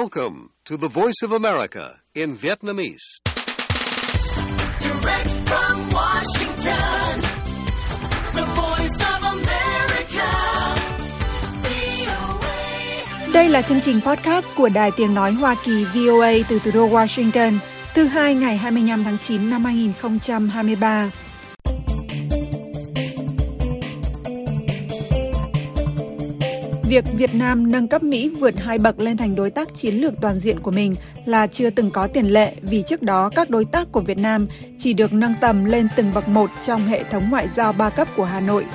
Welcome to the Voice of America in Vietnamese. Direct from Washington, the voice of America, VOA. Đây là chương trình podcast của Đài Tiếng Nói Hoa Kỳ VOA từ thủ đô Washington, thứ hai ngày 25 tháng 9 năm 2023. Việc Việt Nam nâng cấp Mỹ vượt hai bậc lên thành đối tác chiến lược toàn diện của mình là chưa từng có tiền lệ vì trước đó các đối tác của Việt Nam chỉ được nâng tầm lên từng bậc một trong hệ thống ngoại giao ba cấp của Hà Nội.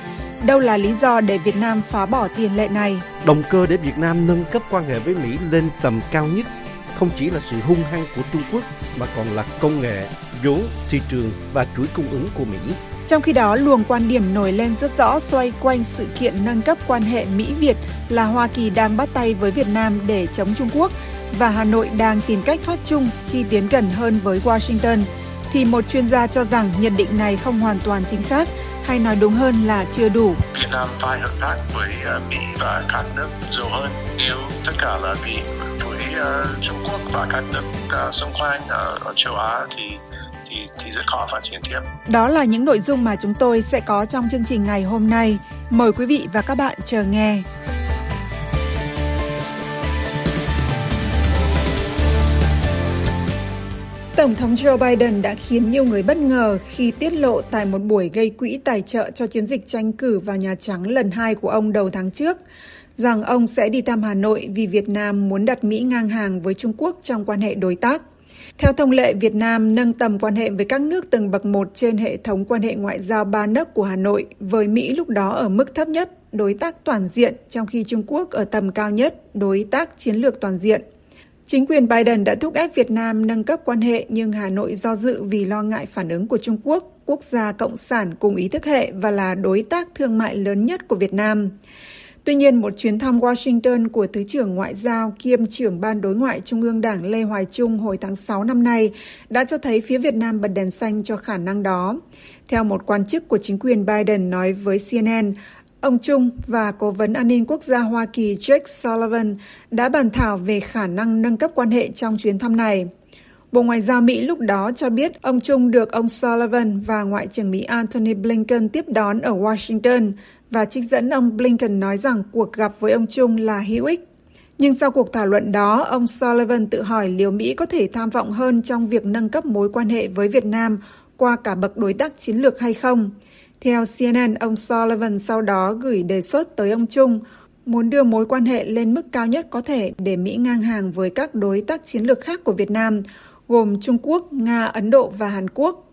Đâu là lý do để Việt Nam phá bỏ tiền lệ này? Động cơ để Việt Nam nâng cấp quan hệ với Mỹ lên tầm cao nhất không chỉ là sự hung hăng của Trung Quốc mà còn là công nghệ, vốn, thị trường và chuỗi cung ứng của Mỹ. Trong khi đó, luồng quan điểm nổi lên rất rõ xoay quanh sự kiện nâng cấp quan hệ Mỹ-Việt là Hoa Kỳ đang bắt tay với Việt Nam để chống Trung Quốc và Hà Nội đang tìm cách thoát chung khi tiến gần hơn với Washington, thì một chuyên gia cho rằng nhận định này không hoàn toàn chính xác, hay nói đúng hơn là chưa đủ. Việt Nam phải hợp tác với ờ, Mỹ và các nước giàu hơn nếu tất cả là vì với ờ, Trung Quốc và các nước ờ, xung quanh ở châu Á thì thì rất khó phát triển tiếp. Đó là những nội dung mà chúng tôi sẽ có trong chương trình ngày hôm nay. Mời quý vị và các bạn chờ nghe. Tổng thống Joe Biden đã khiến nhiều người bất ngờ khi tiết lộ tại một buổi gây quỹ tài trợ cho chiến dịch tranh cử vào Nhà Trắng lần hai của ông đầu tháng trước, rằng ông sẽ đi thăm Hà Nội vì Việt Nam muốn đặt Mỹ ngang hàng với Trung Quốc trong quan hệ đối tác. Theo thông lệ, Việt Nam nâng tầm quan hệ với các nước từng bậc một trên hệ thống quan hệ ngoại giao ba nước của Hà Nội, với Mỹ lúc đó ở mức thấp nhất, đối tác toàn diện, trong khi Trung Quốc ở tầm cao nhất, đối tác chiến lược toàn diện. Chính quyền Biden đã thúc ép Việt Nam nâng cấp quan hệ nhưng Hà Nội do dự vì lo ngại phản ứng của Trung Quốc, quốc gia cộng sản cùng ý thức hệ và là đối tác thương mại lớn nhất của Việt Nam. Tuy nhiên, một chuyến thăm Washington của Thứ trưởng Ngoại giao kiêm trưởng Ban Đối ngoại Trung ương Đảng Lê Hoài Trung hồi tháng 6 năm nay đã cho thấy phía Việt Nam bật đèn xanh cho khả năng đó. Theo một quan chức của chính quyền Biden nói với CNN, ông Trung và Cố vấn An ninh Quốc gia Hoa Kỳ Jake Sullivan đã bàn thảo về khả năng nâng cấp quan hệ trong chuyến thăm này. Bộ Ngoại giao Mỹ lúc đó cho biết ông Trung được ông Sullivan và Ngoại trưởng Mỹ Antony Blinken tiếp đón ở Washington và trích dẫn ông Blinken nói rằng cuộc gặp với ông Trung là hữu ích. Nhưng sau cuộc thảo luận đó, ông Sullivan tự hỏi liệu Mỹ có thể tham vọng hơn trong việc nâng cấp mối quan hệ với Việt Nam qua cả bậc đối tác chiến lược hay không. Theo CNN, ông Sullivan sau đó gửi đề xuất tới ông Trung muốn đưa mối quan hệ lên mức cao nhất có thể để Mỹ ngang hàng với các đối tác chiến lược khác của Việt Nam, gồm Trung Quốc, Nga, Ấn Độ và Hàn Quốc.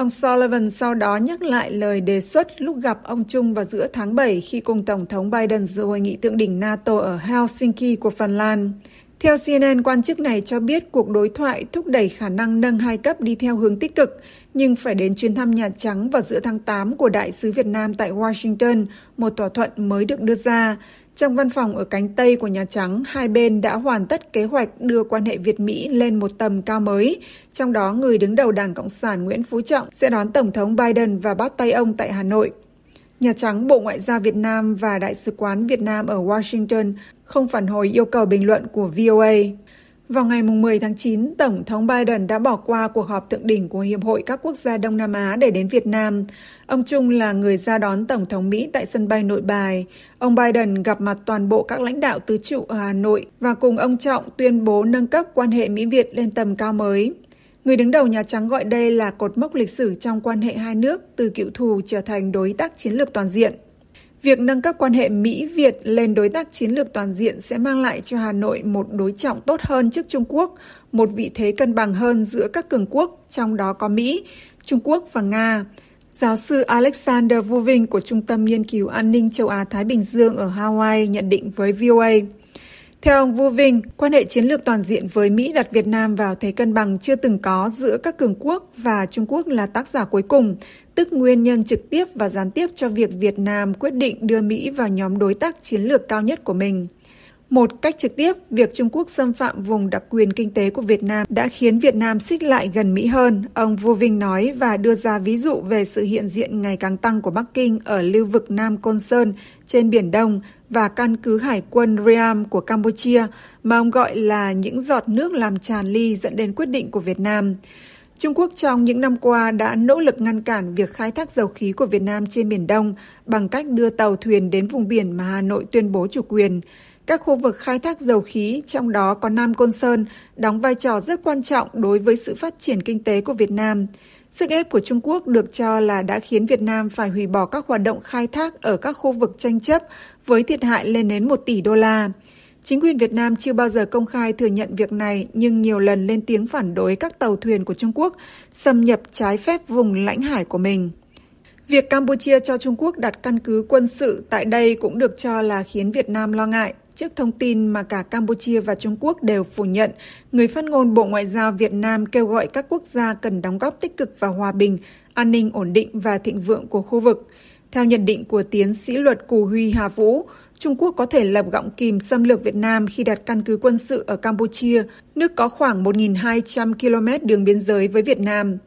Ông Sullivan sau đó nhắc lại lời đề xuất lúc gặp ông Trung vào giữa tháng 7 khi cùng Tổng thống Biden dự hội nghị thượng đỉnh NATO ở Helsinki của Phần Lan. Theo CNN, quan chức này cho biết cuộc đối thoại thúc đẩy khả năng nâng hai cấp đi theo hướng tích cực, nhưng phải đến chuyến thăm Nhà Trắng vào giữa tháng 8 của Đại sứ Việt Nam tại Washington, một thỏa thuận mới được đưa ra. Trong văn phòng ở cánh Tây của Nhà Trắng, hai bên đã hoàn tất kế hoạch đưa quan hệ Việt-Mỹ lên một tầm cao mới, trong đó người đứng đầu Đảng Cộng sản Nguyễn Phú Trọng sẽ đón Tổng thống Biden và bắt tay ông tại Hà Nội. Nhà Trắng, Bộ Ngoại giao Việt Nam và Đại sứ quán Việt Nam ở Washington không phản hồi yêu cầu bình luận của VOA. Vào ngày 10 tháng 9, Tổng thống Biden đã bỏ qua cuộc họp thượng đỉnh của Hiệp hội các quốc gia Đông Nam Á để đến Việt Nam. Ông Trung là người ra đón Tổng thống Mỹ tại sân bay nội bài. Ông Biden gặp mặt toàn bộ các lãnh đạo tứ trụ ở Hà Nội và cùng ông Trọng tuyên bố nâng cấp quan hệ Mỹ-Việt lên tầm cao mới. Người đứng đầu Nhà Trắng gọi đây là cột mốc lịch sử trong quan hệ hai nước từ cựu thù trở thành đối tác chiến lược toàn diện. Việc nâng cấp quan hệ Mỹ-Việt lên đối tác chiến lược toàn diện sẽ mang lại cho Hà Nội một đối trọng tốt hơn trước Trung Quốc, một vị thế cân bằng hơn giữa các cường quốc, trong đó có Mỹ, Trung Quốc và Nga. Giáo sư Alexander Vuving của Trung tâm Nghiên cứu An ninh châu Á-Thái Bình Dương ở Hawaii nhận định với VOA. Theo ông Vu Vinh, quan hệ chiến lược toàn diện với Mỹ đặt Việt Nam vào thế cân bằng chưa từng có giữa các cường quốc và Trung Quốc là tác giả cuối cùng, tức nguyên nhân trực tiếp và gián tiếp cho việc Việt Nam quyết định đưa Mỹ vào nhóm đối tác chiến lược cao nhất của mình. Một cách trực tiếp, việc Trung Quốc xâm phạm vùng đặc quyền kinh tế của Việt Nam đã khiến Việt Nam xích lại gần Mỹ hơn, ông Vu Vinh nói và đưa ra ví dụ về sự hiện diện ngày càng tăng của Bắc Kinh ở lưu vực Nam Côn Sơn trên Biển Đông và căn cứ hải quân Riam của Campuchia mà ông gọi là những giọt nước làm tràn ly dẫn đến quyết định của Việt Nam. Trung Quốc trong những năm qua đã nỗ lực ngăn cản việc khai thác dầu khí của Việt Nam trên Biển Đông bằng cách đưa tàu thuyền đến vùng biển mà Hà Nội tuyên bố chủ quyền. Các khu vực khai thác dầu khí, trong đó có Nam Côn Sơn, đóng vai trò rất quan trọng đối với sự phát triển kinh tế của Việt Nam. Sức ép của Trung Quốc được cho là đã khiến Việt Nam phải hủy bỏ các hoạt động khai thác ở các khu vực tranh chấp với thiệt hại lên đến 1 tỷ đô la. Chính quyền Việt Nam chưa bao giờ công khai thừa nhận việc này nhưng nhiều lần lên tiếng phản đối các tàu thuyền của Trung Quốc xâm nhập trái phép vùng lãnh hải của mình. Việc Campuchia cho Trung Quốc đặt căn cứ quân sự tại đây cũng được cho là khiến Việt Nam lo ngại trước thông tin mà cả Campuchia và Trung Quốc đều phủ nhận, người phát ngôn Bộ Ngoại giao Việt Nam kêu gọi các quốc gia cần đóng góp tích cực vào hòa bình, an ninh ổn định và thịnh vượng của khu vực. Theo nhận định của tiến sĩ luật Cù Huy Hà Vũ, Trung Quốc có thể lập gọng kìm xâm lược Việt Nam khi đặt căn cứ quân sự ở Campuchia, nước có khoảng 1.200 km đường biên giới với Việt Nam.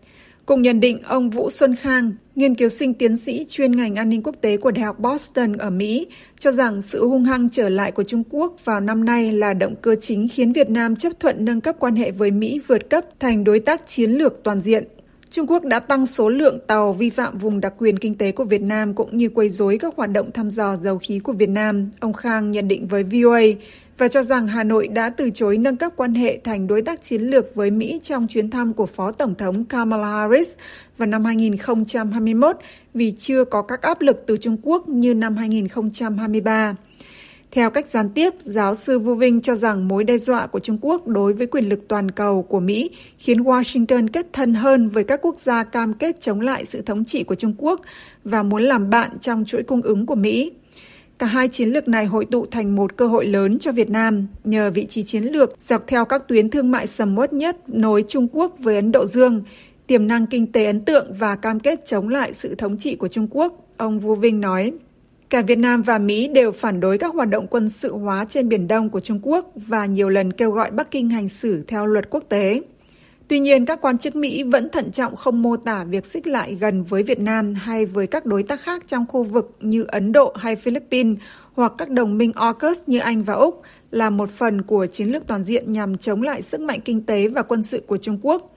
Cùng nhận định, ông Vũ Xuân Khang, nghiên cứu sinh tiến sĩ chuyên ngành an ninh quốc tế của Đại học Boston ở Mỹ, cho rằng sự hung hăng trở lại của Trung Quốc vào năm nay là động cơ chính khiến Việt Nam chấp thuận nâng cấp quan hệ với Mỹ vượt cấp thành đối tác chiến lược toàn diện. Trung Quốc đã tăng số lượng tàu vi phạm vùng đặc quyền kinh tế của Việt Nam cũng như quấy rối các hoạt động thăm dò dầu khí của Việt Nam, ông Khang nhận định với VOA và cho rằng Hà Nội đã từ chối nâng cấp quan hệ thành đối tác chiến lược với Mỹ trong chuyến thăm của Phó Tổng thống Kamala Harris vào năm 2021 vì chưa có các áp lực từ Trung Quốc như năm 2023. Theo cách gián tiếp, giáo sư Vu Vinh cho rằng mối đe dọa của Trung Quốc đối với quyền lực toàn cầu của Mỹ khiến Washington kết thân hơn với các quốc gia cam kết chống lại sự thống trị của Trung Quốc và muốn làm bạn trong chuỗi cung ứng của Mỹ. Cả hai chiến lược này hội tụ thành một cơ hội lớn cho Việt Nam nhờ vị trí chiến lược dọc theo các tuyến thương mại sầm uất nhất nối Trung Quốc với Ấn Độ Dương, tiềm năng kinh tế ấn tượng và cam kết chống lại sự thống trị của Trung Quốc, ông Vu Vinh nói. Cả Việt Nam và Mỹ đều phản đối các hoạt động quân sự hóa trên Biển Đông của Trung Quốc và nhiều lần kêu gọi Bắc Kinh hành xử theo luật quốc tế. Tuy nhiên, các quan chức Mỹ vẫn thận trọng không mô tả việc xích lại gần với Việt Nam hay với các đối tác khác trong khu vực như Ấn Độ hay Philippines hoặc các đồng minh AUKUS như Anh và Úc là một phần của chiến lược toàn diện nhằm chống lại sức mạnh kinh tế và quân sự của Trung Quốc.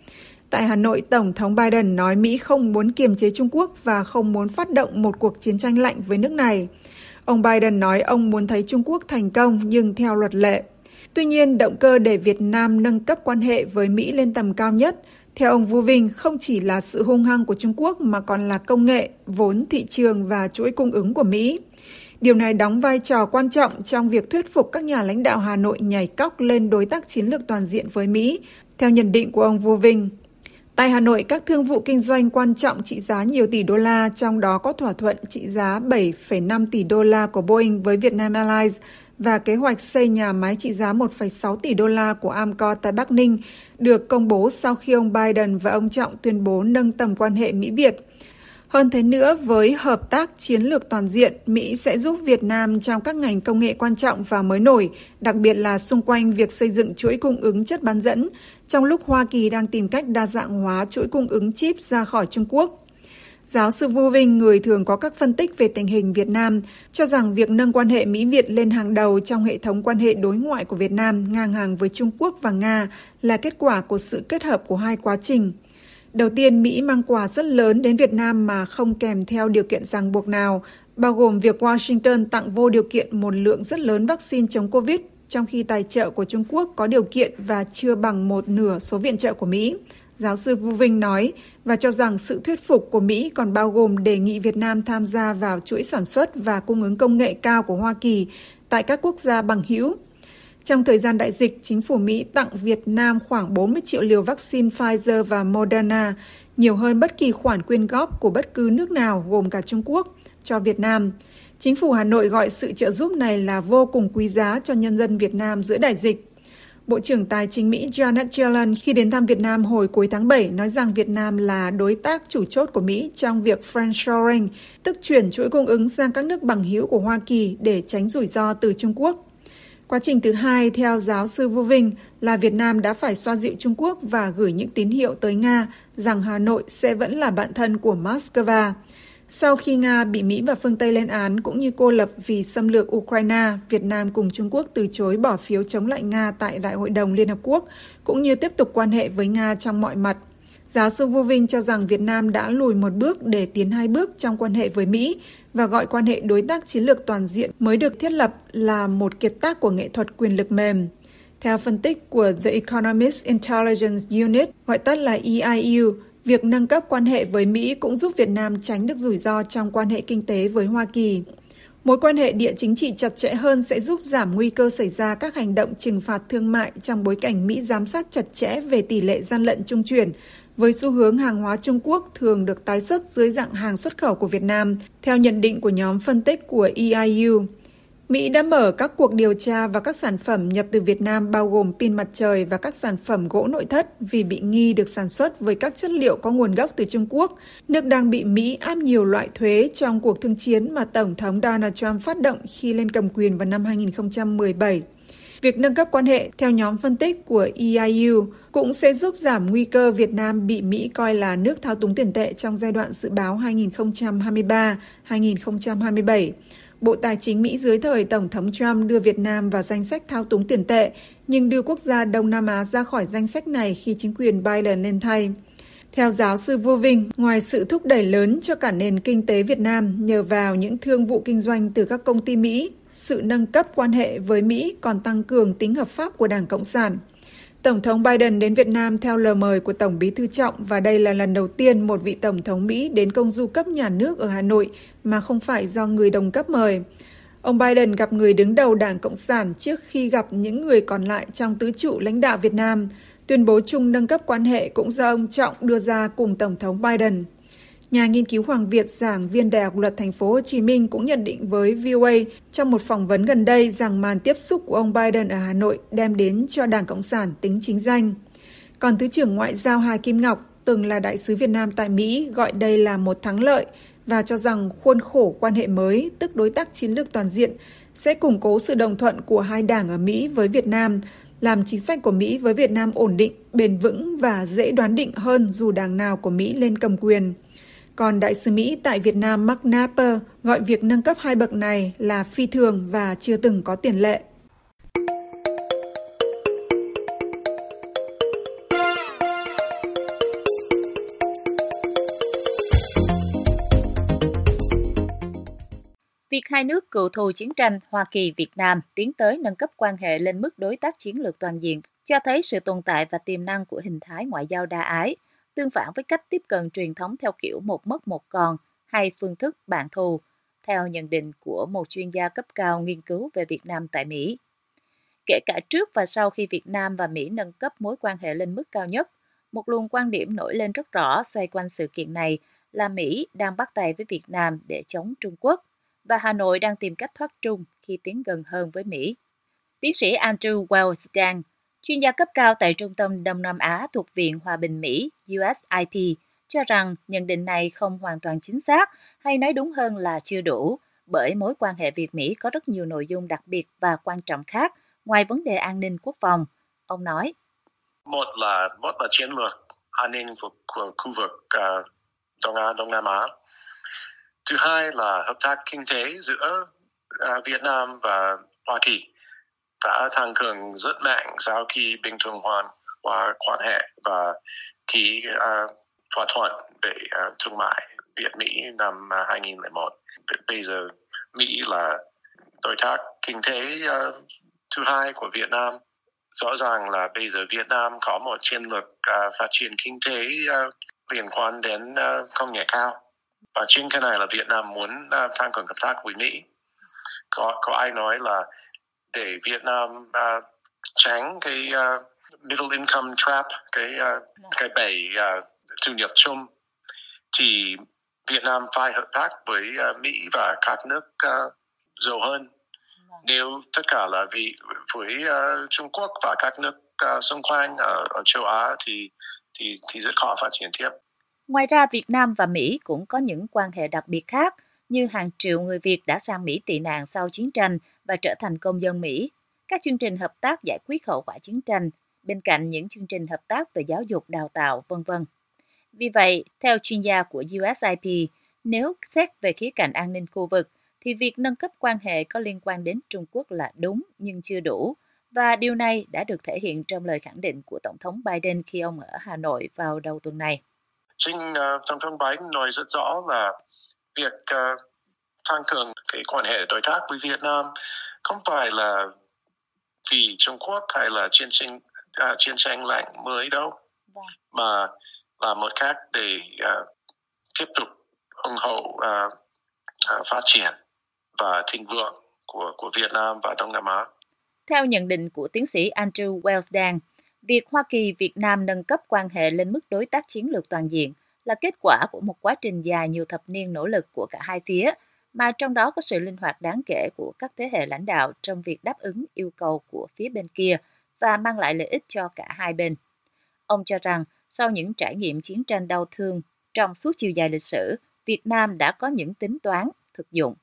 Tại Hà Nội, Tổng thống Biden nói Mỹ không muốn kiềm chế Trung Quốc và không muốn phát động một cuộc chiến tranh lạnh với nước này. Ông Biden nói ông muốn thấy Trung Quốc thành công nhưng theo luật lệ. Tuy nhiên, động cơ để Việt Nam nâng cấp quan hệ với Mỹ lên tầm cao nhất, theo ông Vu Vinh, không chỉ là sự hung hăng của Trung Quốc mà còn là công nghệ, vốn thị trường và chuỗi cung ứng của Mỹ. Điều này đóng vai trò quan trọng trong việc thuyết phục các nhà lãnh đạo Hà Nội nhảy cóc lên đối tác chiến lược toàn diện với Mỹ, theo nhận định của ông Vu Vinh. Tại Hà Nội, các thương vụ kinh doanh quan trọng trị giá nhiều tỷ đô la, trong đó có thỏa thuận trị giá 7,5 tỷ đô la của Boeing với Vietnam Airlines và kế hoạch xây nhà máy trị giá 1,6 tỷ đô la của Amcor tại Bắc Ninh được công bố sau khi ông Biden và ông Trọng tuyên bố nâng tầm quan hệ Mỹ-Việt. Hơn thế nữa, với hợp tác chiến lược toàn diện, Mỹ sẽ giúp Việt Nam trong các ngành công nghệ quan trọng và mới nổi, đặc biệt là xung quanh việc xây dựng chuỗi cung ứng chất bán dẫn, trong lúc Hoa Kỳ đang tìm cách đa dạng hóa chuỗi cung ứng chip ra khỏi Trung Quốc. Giáo sư Vu Vinh, người thường có các phân tích về tình hình Việt Nam, cho rằng việc nâng quan hệ Mỹ-Việt lên hàng đầu trong hệ thống quan hệ đối ngoại của Việt Nam ngang hàng với Trung Quốc và Nga là kết quả của sự kết hợp của hai quá trình. Đầu tiên, Mỹ mang quà rất lớn đến Việt Nam mà không kèm theo điều kiện ràng buộc nào, bao gồm việc Washington tặng vô điều kiện một lượng rất lớn vaccine chống Covid, trong khi tài trợ của Trung Quốc có điều kiện và chưa bằng một nửa số viện trợ của Mỹ. Giáo sư Vu Vinh nói và cho rằng sự thuyết phục của Mỹ còn bao gồm đề nghị Việt Nam tham gia vào chuỗi sản xuất và cung ứng công nghệ cao của Hoa Kỳ tại các quốc gia bằng hữu. Trong thời gian đại dịch, chính phủ Mỹ tặng Việt Nam khoảng 40 triệu liều vaccine Pfizer và Moderna, nhiều hơn bất kỳ khoản quyên góp của bất cứ nước nào gồm cả Trung Quốc cho Việt Nam. Chính phủ Hà Nội gọi sự trợ giúp này là vô cùng quý giá cho nhân dân Việt Nam giữa đại dịch. Bộ trưởng Tài chính Mỹ Janet Yellen khi đến thăm Việt Nam hồi cuối tháng 7 nói rằng Việt Nam là đối tác chủ chốt của Mỹ trong việc friendshoring, tức chuyển chuỗi cung ứng sang các nước bằng hữu của Hoa Kỳ để tránh rủi ro từ Trung Quốc. Quá trình thứ hai, theo giáo sư Vũ Vinh, là Việt Nam đã phải xoa dịu Trung Quốc và gửi những tín hiệu tới Nga rằng Hà Nội sẽ vẫn là bạn thân của Moscow. Sau khi Nga bị Mỹ và phương Tây lên án cũng như cô lập vì xâm lược Ukraine, Việt Nam cùng Trung Quốc từ chối bỏ phiếu chống lại Nga tại Đại hội đồng Liên Hợp Quốc, cũng như tiếp tục quan hệ với Nga trong mọi mặt. Giáo sư Vu Vinh cho rằng Việt Nam đã lùi một bước để tiến hai bước trong quan hệ với Mỹ và gọi quan hệ đối tác chiến lược toàn diện mới được thiết lập là một kiệt tác của nghệ thuật quyền lực mềm. Theo phân tích của The Economist Intelligence Unit, gọi tắt là EIU, việc nâng cấp quan hệ với Mỹ cũng giúp Việt Nam tránh được rủi ro trong quan hệ kinh tế với Hoa Kỳ. Mối quan hệ địa chính trị chặt chẽ hơn sẽ giúp giảm nguy cơ xảy ra các hành động trừng phạt thương mại trong bối cảnh Mỹ giám sát chặt chẽ về tỷ lệ gian lận trung chuyển với xu hướng hàng hóa Trung Quốc thường được tái xuất dưới dạng hàng xuất khẩu của Việt Nam, theo nhận định của nhóm phân tích của EIU. Mỹ đã mở các cuộc điều tra và các sản phẩm nhập từ Việt Nam bao gồm pin mặt trời và các sản phẩm gỗ nội thất vì bị nghi được sản xuất với các chất liệu có nguồn gốc từ Trung Quốc, nước đang bị Mỹ áp nhiều loại thuế trong cuộc thương chiến mà Tổng thống Donald Trump phát động khi lên cầm quyền vào năm 2017. Việc nâng cấp quan hệ theo nhóm phân tích của EIU cũng sẽ giúp giảm nguy cơ Việt Nam bị Mỹ coi là nước thao túng tiền tệ trong giai đoạn dự báo 2023-2027. Bộ Tài chính Mỹ dưới thời Tổng thống Trump đưa Việt Nam vào danh sách thao túng tiền tệ, nhưng đưa quốc gia Đông Nam Á ra khỏi danh sách này khi chính quyền Biden lên thay. Theo giáo sư Vô Vinh, ngoài sự thúc đẩy lớn cho cả nền kinh tế Việt Nam nhờ vào những thương vụ kinh doanh từ các công ty Mỹ, sự nâng cấp quan hệ với Mỹ còn tăng cường tính hợp pháp của Đảng Cộng sản. Tổng thống Biden đến Việt Nam theo lời mời của Tổng bí thư Trọng và đây là lần đầu tiên một vị Tổng thống Mỹ đến công du cấp nhà nước ở Hà Nội mà không phải do người đồng cấp mời. Ông Biden gặp người đứng đầu Đảng Cộng sản trước khi gặp những người còn lại trong tứ trụ lãnh đạo Việt Nam. Tuyên bố chung nâng cấp quan hệ cũng do ông Trọng đưa ra cùng Tổng thống Biden. Nhà nghiên cứu Hoàng Việt, giảng viên Đại học Luật Thành phố Hồ Chí Minh cũng nhận định với VOA trong một phỏng vấn gần đây rằng màn tiếp xúc của ông Biden ở Hà Nội đem đến cho Đảng Cộng sản tính chính danh. Còn Thứ trưởng Ngoại giao Hà Kim Ngọc, từng là đại sứ Việt Nam tại Mỹ, gọi đây là một thắng lợi và cho rằng khuôn khổ quan hệ mới, tức đối tác chiến lược toàn diện, sẽ củng cố sự đồng thuận của hai đảng ở Mỹ với Việt Nam, làm chính sách của Mỹ với Việt Nam ổn định, bền vững và dễ đoán định hơn dù đảng nào của Mỹ lên cầm quyền. Còn đại sứ Mỹ tại Việt Nam Mark Napper gọi việc nâng cấp hai bậc này là phi thường và chưa từng có tiền lệ. Việc hai nước cựu thù chiến tranh Hoa Kỳ Việt Nam tiến tới nâng cấp quan hệ lên mức đối tác chiến lược toàn diện cho thấy sự tồn tại và tiềm năng của hình thái ngoại giao đa ái, tương phản với cách tiếp cận truyền thống theo kiểu một mất một còn hay phương thức bạn thù, theo nhận định của một chuyên gia cấp cao nghiên cứu về Việt Nam tại Mỹ. Kể cả trước và sau khi Việt Nam và Mỹ nâng cấp mối quan hệ lên mức cao nhất, một luồng quan điểm nổi lên rất rõ xoay quanh sự kiện này là Mỹ đang bắt tay với Việt Nam để chống Trung Quốc và Hà Nội đang tìm cách thoát trung khi tiến gần hơn với Mỹ. Tiến sĩ Andrew Wells Dang, chuyên gia cấp cao tại Trung tâm Đông Nam Á thuộc Viện Hòa bình Mỹ USIP, cho rằng nhận định này không hoàn toàn chính xác hay nói đúng hơn là chưa đủ, bởi mối quan hệ Việt-Mỹ có rất nhiều nội dung đặc biệt và quan trọng khác ngoài vấn đề an ninh quốc phòng. Ông nói. Một là một là chiến lược an ninh của, của khu vực uh, Đông Á, Đông Nam Á. Thứ hai là hợp tác kinh tế giữa uh, Việt Nam và Hoa Kỳ đã tăng cường rất mạnh sau khi bình thường hoàn qua quan hệ và ký uh, thỏa thuận về uh, à, thương mại Việt Mỹ năm à, 2001. Bây giờ Mỹ là đối tác kinh tế uh, thứ hai của Việt Nam. Rõ ràng là bây giờ Việt Nam có một chiến lược uh, phát triển kinh tế uh, liên quan đến uh, công nghệ cao. Và trên cái này là Việt Nam muốn uh, tăng cường hợp tác với Mỹ. Có, có ai nói là để Việt Nam uh, tránh cái uh, middle income trap, cái uh, cái bẫy uh, thu nhập chung thì Việt Nam phải hợp tác với uh, Mỹ và các nước uh, giàu hơn. Nếu tất cả là vì với uh, Trung Quốc và các nước uh, xung quanh ở, ở châu Á thì thì thì rất khó phát triển tiếp. Ngoài ra, Việt Nam và Mỹ cũng có những quan hệ đặc biệt khác, như hàng triệu người Việt đã sang Mỹ tị nạn sau chiến tranh và trở thành công dân Mỹ. các chương trình hợp tác giải quyết hậu quả chiến tranh, bên cạnh những chương trình hợp tác về giáo dục đào tạo, vân vân. Vì vậy, theo chuyên gia của USIP, nếu xét về khía cạnh an ninh khu vực, thì việc nâng cấp quan hệ có liên quan đến Trung Quốc là đúng nhưng chưa đủ, và điều này đã được thể hiện trong lời khẳng định của Tổng thống Biden khi ông ở Hà Nội vào đầu tuần này. Chính uh, ờ, Tổng thống Biden nói rất rõ là việc uh, tăng cường cái quan hệ đối tác với Việt Nam không phải là vì Trung Quốc hay là chiến tranh uh, chiến tranh lạnh mới đâu, Vâng. mà là một cách để uh, tiếp tục ủng hộ uh, uh, phát triển và thịnh vượng của của Việt Nam và Đông Nam Á. Theo nhận định của tiến sĩ Andrew Welsdan, việc Hoa Kỳ Việt Nam nâng cấp quan hệ lên mức đối tác chiến lược toàn diện là kết quả của một quá trình dài nhiều thập niên nỗ lực của cả hai phía, mà trong đó có sự linh hoạt đáng kể của các thế hệ lãnh đạo trong việc đáp ứng yêu cầu của phía bên kia và mang lại lợi ích cho cả hai bên. Ông cho rằng, sau những trải nghiệm chiến tranh đau thương trong suốt chiều dài lịch sử, Việt Nam đã có những tính toán thực dụng.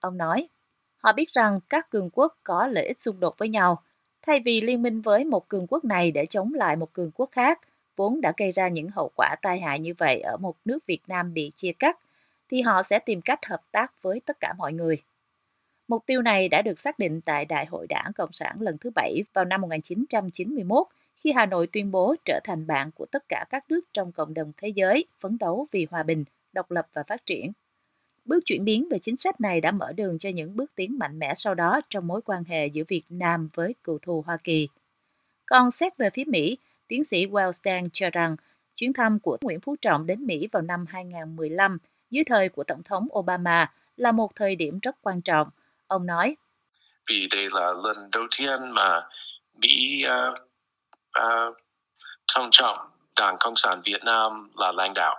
Ông nói, họ biết rằng các cường quốc có lợi ích xung đột với nhau. Thay vì liên minh với một cường quốc này để chống lại một cường quốc khác, vốn đã gây ra những hậu quả tai hại như vậy ở một nước Việt Nam bị chia cắt, thì họ sẽ tìm cách hợp tác với tất cả mọi người. Mục tiêu này đã được xác định tại Đại hội Đảng Cộng sản lần thứ bảy vào năm 1991 khi Hà Nội tuyên bố trở thành bạn của tất cả các nước trong cộng đồng thế giới phấn đấu vì hòa bình, độc lập và phát triển. Bước chuyển biến về chính sách này đã mở đường cho những bước tiến mạnh mẽ sau đó trong mối quan hệ giữa Việt Nam với cựu thù Hoa Kỳ. Còn xét về phía Mỹ, tiến sĩ Wellstein cho rằng chuyến thăm của Nguyễn Phú Trọng đến Mỹ vào năm 2015 dưới thời của Tổng thống Obama là một thời điểm rất quan trọng. Ông nói, vì đây là lần đầu tiên mà Mỹ uh, uh, tôn trọng Đảng Cộng sản Việt Nam là lãnh đạo.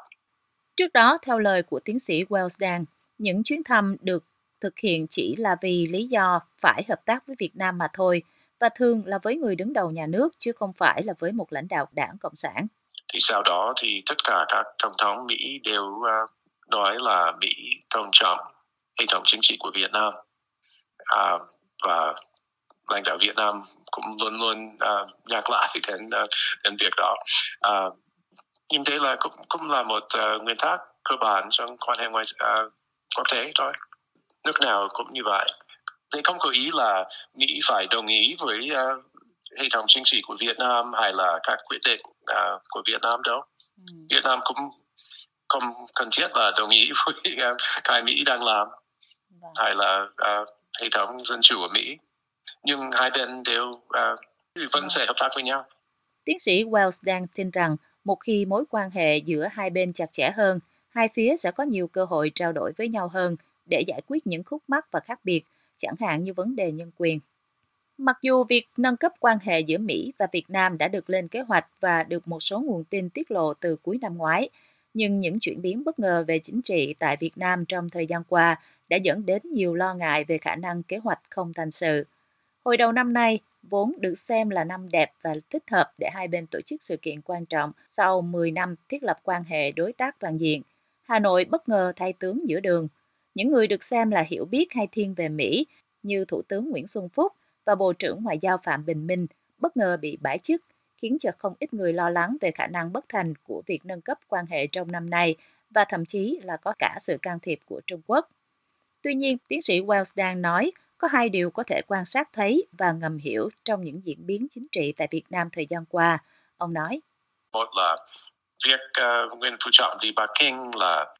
Trước đó, theo lời của tiến sĩ Wellsdan, những chuyến thăm được thực hiện chỉ là vì lý do phải hợp tác với Việt Nam mà thôi, và thường là với người đứng đầu nhà nước chứ không phải là với một lãnh đạo đảng Cộng sản. Thì sau đó thì tất cả các tổng thống Mỹ đều uh, nói là Mỹ tôn trọng hệ thống chính trị của Việt Nam à, và lãnh đạo Việt Nam cũng luôn luôn uh, nhắc lại đến uh, đến việc đó. Uh, nhưng thế là cũng cũng là một uh, nguyên tắc cơ bản trong quan hệ ngoại uh, quốc tế thôi. Nước nào cũng như vậy. Thế không có ý là Mỹ phải đồng ý với uh, hệ thống chính trị của Việt Nam hay là các quyết định uh, của Việt Nam đâu. Ừ. Việt Nam cũng không cần thiết là đồng ý với cái Mỹ đang làm Vâng. hay là uh, hệ thống dân chủ ở Mỹ. Nhưng hai bên đều uh, vẫn sẽ hợp tác với nhau. Tiến sĩ Wells đang tin rằng một khi mối quan hệ giữa hai bên chặt chẽ hơn, hai phía sẽ có nhiều cơ hội trao đổi với nhau hơn để giải quyết những khúc mắc và khác biệt, chẳng hạn như vấn đề nhân quyền. Mặc dù việc nâng cấp quan hệ giữa Mỹ và Việt Nam đã được lên kế hoạch và được một số nguồn tin tiết lộ từ cuối năm ngoái, nhưng những chuyển biến bất ngờ về chính trị tại Việt Nam trong thời gian qua đã dẫn đến nhiều lo ngại về khả năng kế hoạch không thành sự. Hồi đầu năm nay, vốn được xem là năm đẹp và thích hợp để hai bên tổ chức sự kiện quan trọng sau 10 năm thiết lập quan hệ đối tác toàn diện. Hà Nội bất ngờ thay tướng giữa đường. Những người được xem là hiểu biết hay thiên về Mỹ như Thủ tướng Nguyễn Xuân Phúc và Bộ trưởng Ngoại giao Phạm Bình Minh bất ngờ bị bãi chức, khiến cho không ít người lo lắng về khả năng bất thành của việc nâng cấp quan hệ trong năm nay và thậm chí là có cả sự can thiệp của Trung Quốc. Tuy nhiên, tiến sĩ Wells đang nói có hai điều có thể quan sát thấy và ngầm hiểu trong những diễn biến chính trị tại Việt Nam thời gian qua. Ông nói, Một là việc ờ, uh, Nguyễn Phú Trọng đi Bắc Kinh là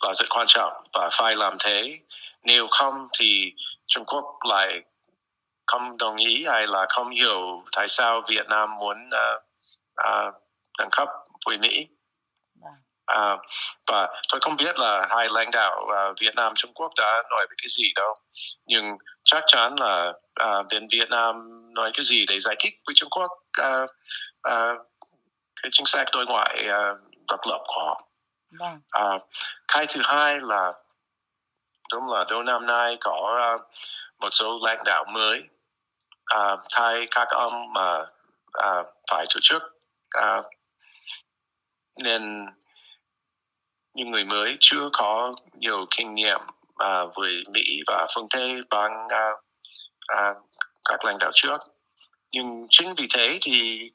là rất quan trọng và phải làm thế. Nếu không thì Trung Quốc lại không đồng ý hay là không hiểu tại sao Việt Nam muốn uh, uh, nâng cấp với Mỹ. Vâng. À, và tôi không biết là hai lãnh đạo uh, Việt Nam Trung Quốc đã nói về cái gì đâu nhưng chắc chắn là uh, bên Việt Nam nói cái gì để giải thích với Trung Quốc uh, uh, cái chính sách đối ngoại uh, độc lập của họ. vâng, À, cái thứ hai là đúng là đầu năm nay có uh, một số lãnh đạo mới À, uh, thay các ông mà uh, phải tổ chức uh, nên những người mới chưa có nhiều kinh nghiệm à, uh, với Mỹ và phương Tây bằng uh, uh, các lãnh đạo trước. Nhưng chính vì thế thì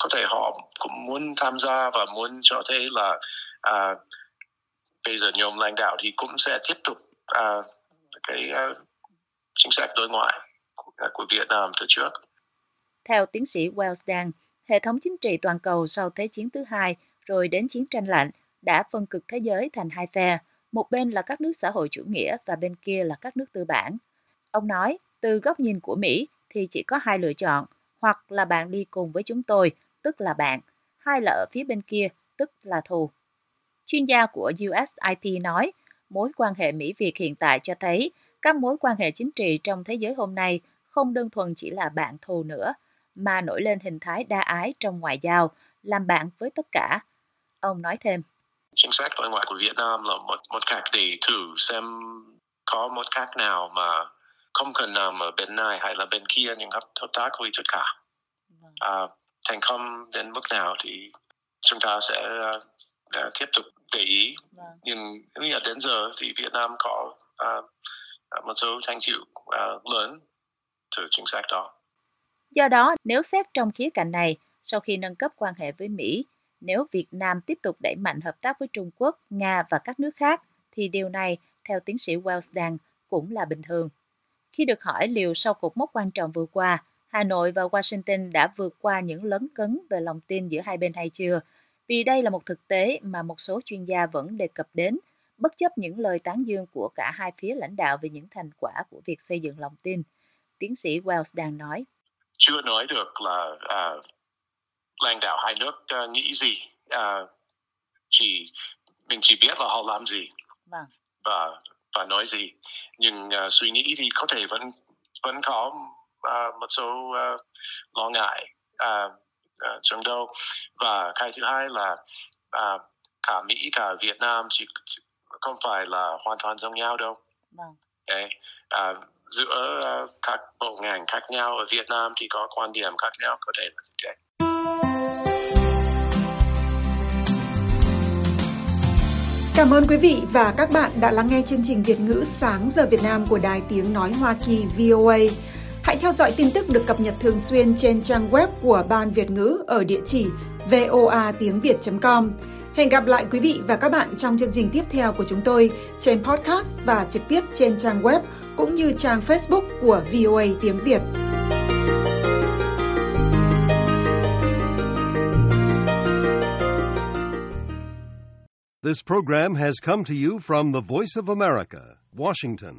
có thể họ cũng muốn tham gia và muốn cho thấy là à, bây giờ nhóm lãnh đạo thì cũng sẽ tiếp tục à, cái à, chính sách đối ngoại. À, của, Việt Nam từ trước. Theo tiến sĩ Wells dan hệ thống chính trị toàn cầu sau Thế chiến thứ hai rồi đến chiến tranh lạnh đã phân cực thế giới thành hai phe, một bên là các nước xã hội chủ nghĩa và bên kia là các nước tư bản. Ông nói, từ góc nhìn của Mỹ thì chỉ có hai lựa chọn, hoặc là bạn đi cùng với chúng tôi, tức là bạn, hai là ở phía bên kia, tức là thù. Chuyên gia của USIP nói, mối quan hệ Mỹ-Việt hiện tại cho thấy các mối quan hệ chính trị trong thế giới hôm nay không đơn thuần chỉ là bạn thù nữa, mà nổi lên hình thái đa ái trong ngoại giao, làm bạn với tất cả. Ông nói thêm. Chính sách đối ngoại của Việt Nam là một một cách để thử xem có một cách nào mà không cần nằm ở bên này hay là bên kia nhưng hợp, tác với tất cả. À, thành công đến mức nào thì chúng ta sẽ uh, tiếp tục để ý. Nhưng nghĩ là đến giờ thì Việt Nam có uh, một số thành tựu uh, lớn từ chính sách đó. Do đó, nếu xét trong khía cạnh này, sau khi nâng cấp quan hệ với Mỹ, nếu Việt Nam tiếp tục đẩy mạnh hợp tác với Trung Quốc, Nga và các nước khác, thì điều này, theo tiến sĩ Wells cũng là bình thường. Khi được hỏi liệu sau cột mốc quan trọng vừa qua, Hà Nội và Washington đã vượt qua những lấn cấn về lòng tin giữa hai bên hay chưa, vì đây là một thực tế mà một số chuyên gia vẫn đề cập đến, bất chấp những lời tán dương của cả hai phía lãnh đạo về những thành quả của việc xây dựng lòng tin. Tiến sĩ Wells đang nói. Chưa nói được là uh, lãnh đạo hai nước uh, nghĩ gì, uh, chỉ mình chỉ biết là họ làm gì vâng. và và nói gì, nhưng uh, suy nghĩ thì có thể vẫn vẫn có uh, một số uh, lo ngại uh, uh, trong đâu và cái thứ hai là uh, cả Mỹ cả Việt Nam chỉ không phải là hoàn toàn giống nhau đâu. Vâng. Okay. Uh, giữa ờ, các bộ ngành khác nhau ở Việt Nam thì có quan điểm khác nhau, có thể là okay. Cảm ơn quý vị và các bạn đã lắng nghe chương trình Việt ngữ sáng giờ Việt Nam của Đài Tiếng Nói Hoa Kỳ VOA. Hãy theo dõi tin tức được cập nhật thường xuyên trên trang web của Ban Việt ngữ ở địa chỉ voa tiếng việt.com. Hẹn gặp lại quý vị và các bạn trong chương trình tiếp theo của chúng tôi trên podcast và trực tiếp trên trang web cũng như trang Facebook của VOA tiếng Việt. This program has come to you from the Voice of America, Washington.